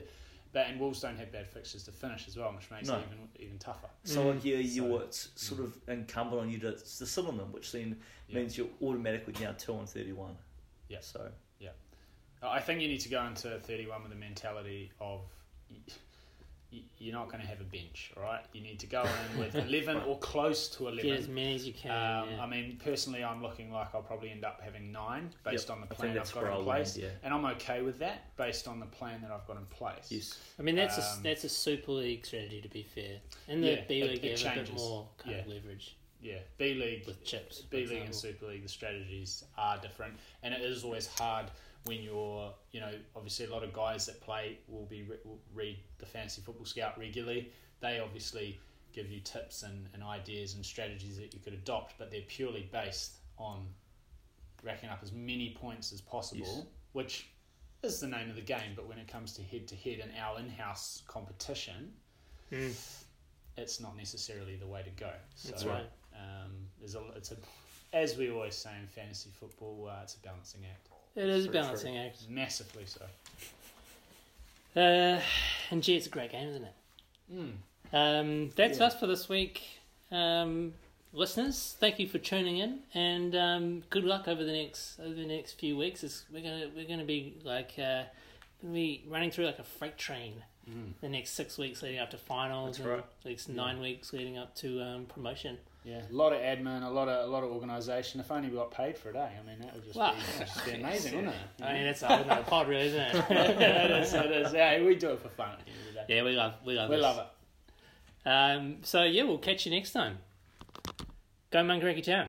but and Wolves don't have bad fixtures to finish as well, which makes No. it even even tougher. So Mm. like yeah, you're So- it's sort of incumbent on you to, to sit on them, which then Yeah. means you're automatically down two on thirty one. Yeah. So yeah, I think you need to go into 31 with the mentality of y- y- you're not going to have a bench, right? You need to go in with (laughs) 11 or close to 11. Get as many as you can. Um, yeah. I mean, personally, I'm looking like I'll probably end up having nine based Yep. on the plan I've got in place, land, yeah. and I'm okay with that based on the plan that I've got in place. yes, I mean that's Um, a that's a Super League strategy to be fair. In the Yeah, B League, it you have a bit more kind of Yeah. leverage Yeah, B League with chips. B League and. Super League, the strategies are different, and it is always hard when you're, you know, obviously a lot of guys that play will be will read the Fantasy Football Scout regularly. They obviously give you tips and, and ideas and strategies that you could adopt, but they're purely based on racking up as many points as possible, Yes. which is the name of the game. But when it comes to head to head and our in-house competition, Mm, it's not necessarily the way to go. So, that's right. um, there's a, it's a, as we always say in fantasy football, uh, it's a balancing act, It is a balancing act. massively so. Uh, and gee, it's a great game, isn't it? Mm. Um, that's Yeah. us for this week. Um, listeners, thank you for tuning in, and um, good luck over the next over the next few weeks. It's, we're gonna we're gonna be like uh, gonna be running through like a freight train. The next six weeks leading up to finals, That's and right. the next nine weeks leading up to um, promotion. Yeah, a lot of admin, a lot of a lot of organisation. If only we got paid for a day, I mean, that would just Well, be, that'd just be (laughs) amazing, wouldn't it? I mean, that's a whole nother pod, really, isn't it? (laughs) yeah, it is. It is. Yeah, we do it for fun at the end of the day. yeah, we love we love we this. love it. Um, so yeah, we'll catch you next time. Go Maungaraki Town.